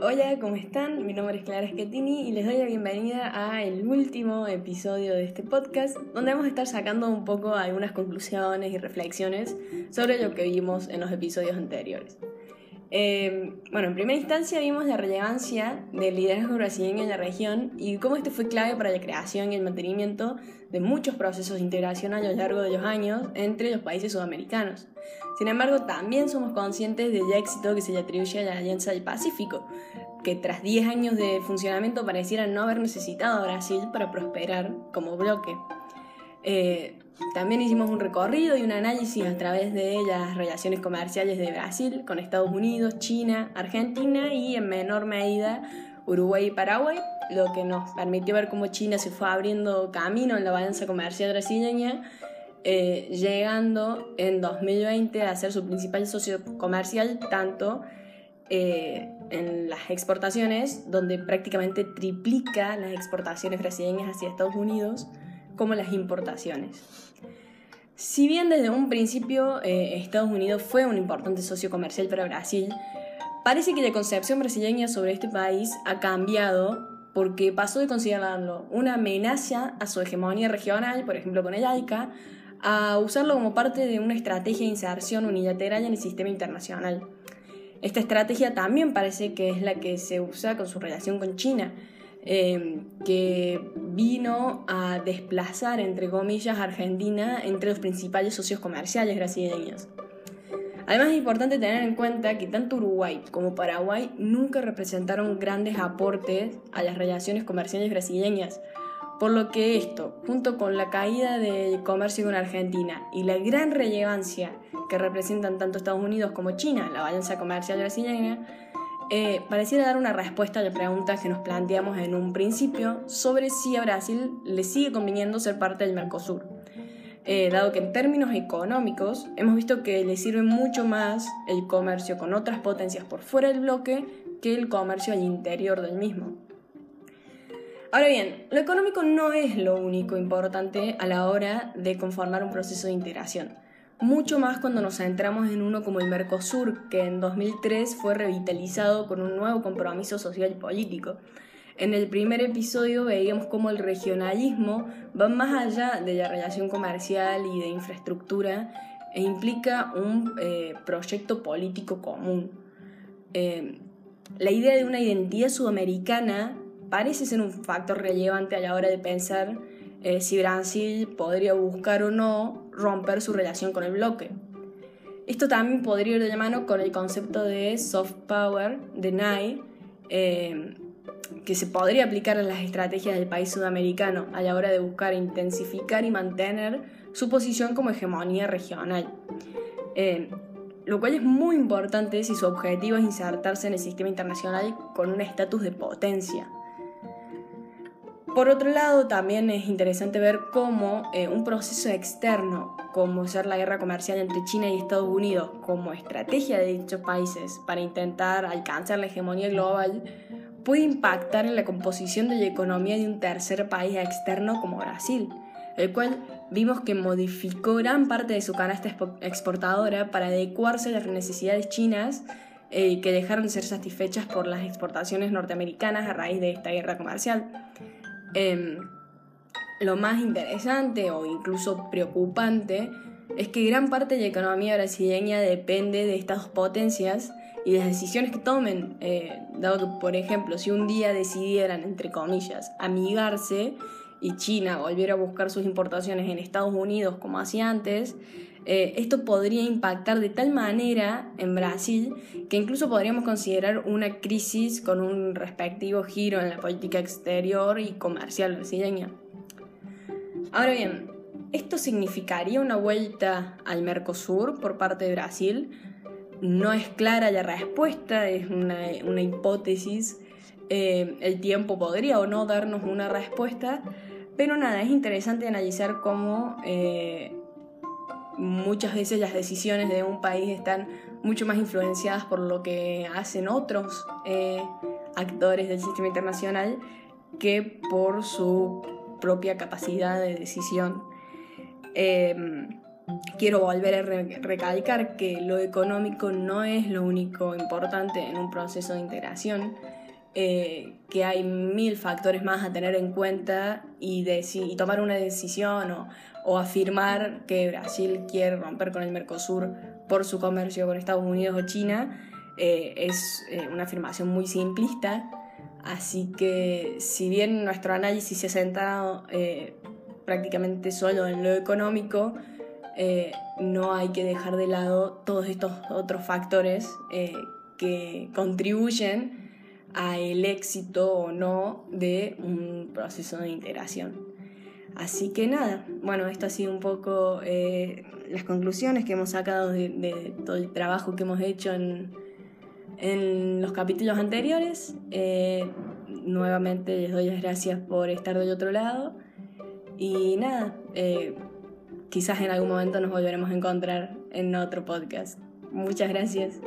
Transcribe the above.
Hola, ¿cómo están? Mi nombre es Clara Schettini y les doy la bienvenida a el último episodio de este podcast, donde vamos a estar sacando un poco algunas conclusiones y reflexiones sobre lo que vimos en los episodios anteriores. Eh, bueno, en primera instancia vimos la relevancia del liderazgo brasileño en la región y cómo este fue clave para la creación y el mantenimiento de muchos procesos de integración a lo largo de los años entre los países sudamericanos. Sin embargo, también somos conscientes del éxito que se le atribuye a la Alianza del Pacífico, que tras 10 años de funcionamiento pareciera no haber necesitado a Brasil para prosperar como bloque. Eh, también hicimos un recorrido y un análisis a través de las relaciones comerciales de Brasil con Estados Unidos, China, Argentina y en menor medida Uruguay y Paraguay, lo que nos permitió ver cómo China se fue abriendo camino en la balanza comercial brasileña, eh, llegando en 2020 a ser su principal socio comercial, tanto eh, en las exportaciones, donde prácticamente triplica las exportaciones brasileñas hacia Estados Unidos, como las importaciones. Si bien desde un principio eh, Estados Unidos fue un importante socio comercial para Brasil, parece que la concepción brasileña sobre este país ha cambiado porque pasó de considerarlo una amenaza a su hegemonía regional, por ejemplo con el AICA, a usarlo como parte de una estrategia de inserción unilateral en el sistema internacional. Esta estrategia también parece que es la que se usa con su relación con China, eh, que vino a desplazar, entre comillas, a Argentina entre los principales socios comerciales brasileños. Además es importante tener en cuenta que tanto Uruguay como Paraguay nunca representaron grandes aportes a las relaciones comerciales brasileñas, por lo que esto, junto con la caída del comercio con Argentina y la gran relevancia que representan tanto Estados Unidos como China, la balanza comercial brasileña, eh, pareciera dar una respuesta a la pregunta que nos planteamos en un principio sobre si a Brasil le sigue conviniendo ser parte del Mercosur. Eh, dado que en términos económicos hemos visto que le sirve mucho más el comercio con otras potencias por fuera del bloque que el comercio al interior del mismo. Ahora bien, lo económico no es lo único importante a la hora de conformar un proceso de integración mucho más cuando nos centramos en uno como el Mercosur, que en 2003 fue revitalizado con un nuevo compromiso social y político. En el primer episodio veíamos cómo el regionalismo va más allá de la relación comercial y de infraestructura e implica un eh, proyecto político común. Eh, la idea de una identidad sudamericana parece ser un factor relevante a la hora de pensar eh, si Brasil podría buscar o no romper su relación con el bloque. Esto también podría ir de la mano con el concepto de soft power de NAI, eh, que se podría aplicar a las estrategias del país sudamericano a la hora de buscar intensificar y mantener su posición como hegemonía regional. Eh, lo cual es muy importante si su objetivo es insertarse en el sistema internacional con un estatus de potencia. Por otro lado, también es interesante ver cómo eh, un proceso externo, como ser la guerra comercial entre China y Estados Unidos, como estrategia de dichos países para intentar alcanzar la hegemonía global, puede impactar en la composición de la economía de un tercer país externo como Brasil, el cual vimos que modificó gran parte de su canasta exportadora para adecuarse a las necesidades chinas eh, que dejaron de ser satisfechas por las exportaciones norteamericanas a raíz de esta guerra comercial. Em, lo más interesante o incluso preocupante es que gran parte de la economía brasileña depende de estas potencias y de las decisiones que tomen, eh, dado que, por ejemplo, si un día decidieran, entre comillas, amigarse y China volviera a buscar sus importaciones en Estados Unidos como hacía antes, eh, esto podría impactar de tal manera en Brasil que incluso podríamos considerar una crisis con un respectivo giro en la política exterior y comercial brasileña. Ahora bien, ¿esto significaría una vuelta al Mercosur por parte de Brasil? No es clara la respuesta, es una, hipótesis. Eh, el tiempo podría o no darnos una respuesta, pero nada, es interesante analizar cómo eh, muchas veces las decisiones de un país están mucho más influenciadas por lo que hacen otros eh, actores del sistema internacional que por su propia capacidad de decisión. Em, quiero volver a recalcar que lo económico no es lo único importante en un proceso de integración, eh, que hay mil factores más a tener en cuenta y, y tomar una decisión o, o, afirmar que Brasil quiere romper con el Mercosur por su comercio con Estados Unidos o China eh, es eh, una afirmación muy simplista. Así que si bien nuestro análisis se ha centrado prácticamente solo en lo económico, eh, no hay que dejar de lado todos estos otros factores eh, que contribuyen al éxito o no de un proceso de integración. Así que nada, bueno, esto ha sido un poco eh, las conclusiones que hemos sacado de, todo el trabajo que hemos hecho en, en los capítulos anteriores. nuevamente les doy las gracias por estar del otro lado. Y nada, quizás en algún momento nos volveremos a encontrar en otro podcast. Muchas gracias.